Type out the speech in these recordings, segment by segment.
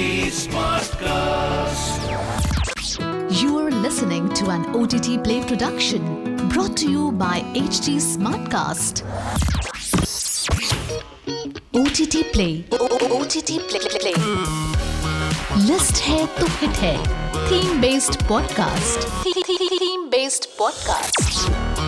Smartcast. You are listening to an OTT Play production brought to you by HT Smartcast. OTT Play. OTT Play. List hai to hit hai. Theme based podcast. Theme based podcast.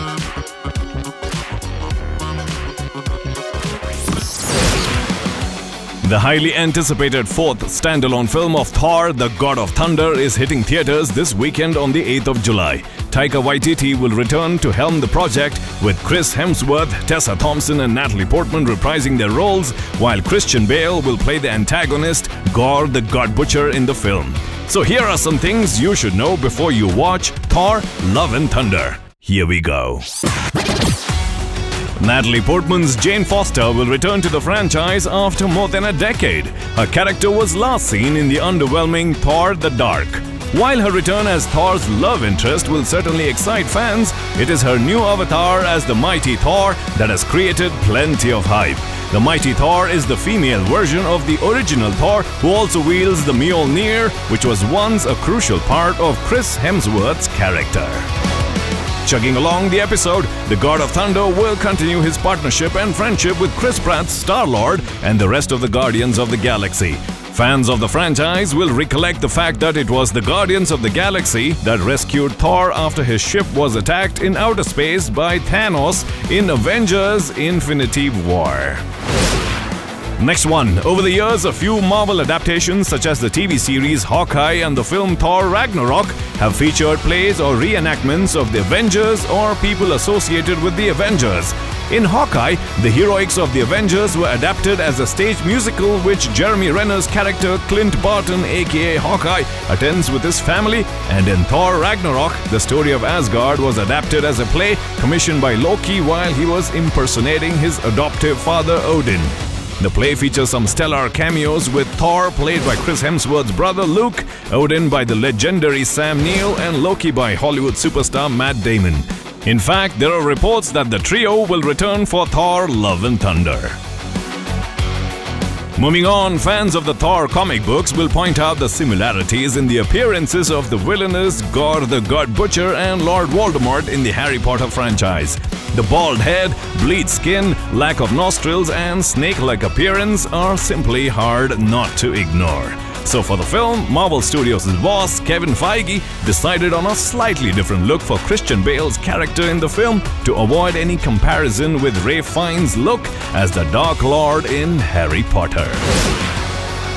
The highly anticipated fourth standalone film of Thor, The God of Thunder, is hitting theaters this weekend on the 8th of July. Taika Waititi will return to helm the project with Chris Hemsworth, Tessa Thompson, and Natalie Portman reprising their roles, while Christian Bale will play the antagonist, Gorr the God Butcher, in the film. So, here are some things you should know before you watch Thor Love and Thunder. Here we go. Natalie Portman's Jane Foster will return to the franchise after more than a decade. Her character was last seen in the underwhelming Thor the Dark. While her return as Thor's love interest will certainly excite fans, it is her new avatar as the mighty Thor that has created plenty of hype. The mighty Thor is the female version of the original Thor who also wields the Mjolnir, which was once a crucial part of Chris Hemsworth's character. Chugging along the episode, the God of Thunder will continue his partnership and friendship with Chris Pratt's Star Lord and the rest of the Guardians of the Galaxy. Fans of the franchise will recollect the fact that it was the Guardians of the Galaxy that rescued Thor after his ship was attacked in outer space by Thanos in Avengers Infinity War. Next one. Over the years, a few Marvel adaptations, such as the TV series Hawkeye and the film Thor Ragnarok, have featured plays or reenactments of the Avengers or people associated with the Avengers. In Hawkeye, the heroics of the Avengers were adapted as a stage musical which Jeremy Renner's character Clint Barton, aka Hawkeye, attends with his family, and in Thor Ragnarok, the story of Asgard was adapted as a play commissioned by Loki while he was impersonating his adoptive father Odin. The play features some stellar cameos with Thor played by Chris Hemsworth's brother Luke, Odin by the legendary Sam Neill, and Loki by Hollywood superstar Matt Damon. In fact, there are reports that the trio will return for Thor Love and Thunder. Moving on, fans of the Thor comic books will point out the similarities in the appearances of the villainous Gorr the God Butcher and Lord Voldemort in the Harry Potter franchise. The bald head, bleed skin, lack of nostrils, and snake like appearance are simply hard not to ignore. So, for the film, Marvel Studios' boss, Kevin Feige, decided on a slightly different look for Christian Bale's character in the film to avoid any comparison with Ralph Fiennes' look as the Dark Lord in Harry Potter.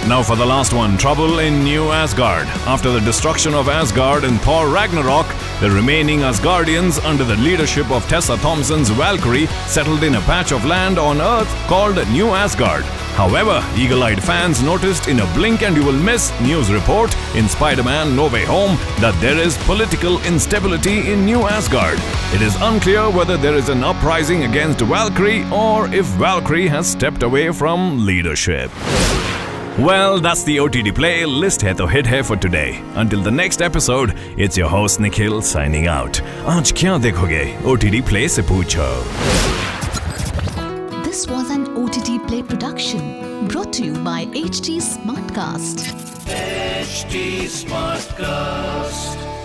Now for the last one Trouble in New Asgard. After the destruction of Asgard in Thor Ragnarok, the remaining Asgardians, under the leadership of Tessa Thompson's Valkyrie, settled in a patch of land on Earth called New Asgard. However, eagle-eyed fans noticed in a blink and you will miss news report in Spider-Man No Way Home that there is political instability in New Asgard. It is unclear whether there is an uprising against Valkyrie or if Valkyrie has stepped away from leadership. Well, that's the OTT Play list है तो here for today. Until the next episode, it's your host Nikhil signing out. आज क्या देखोगे? OTT Play पूछो. This was an OTT Play production brought to you by HT Smartcast. HT Smartcast.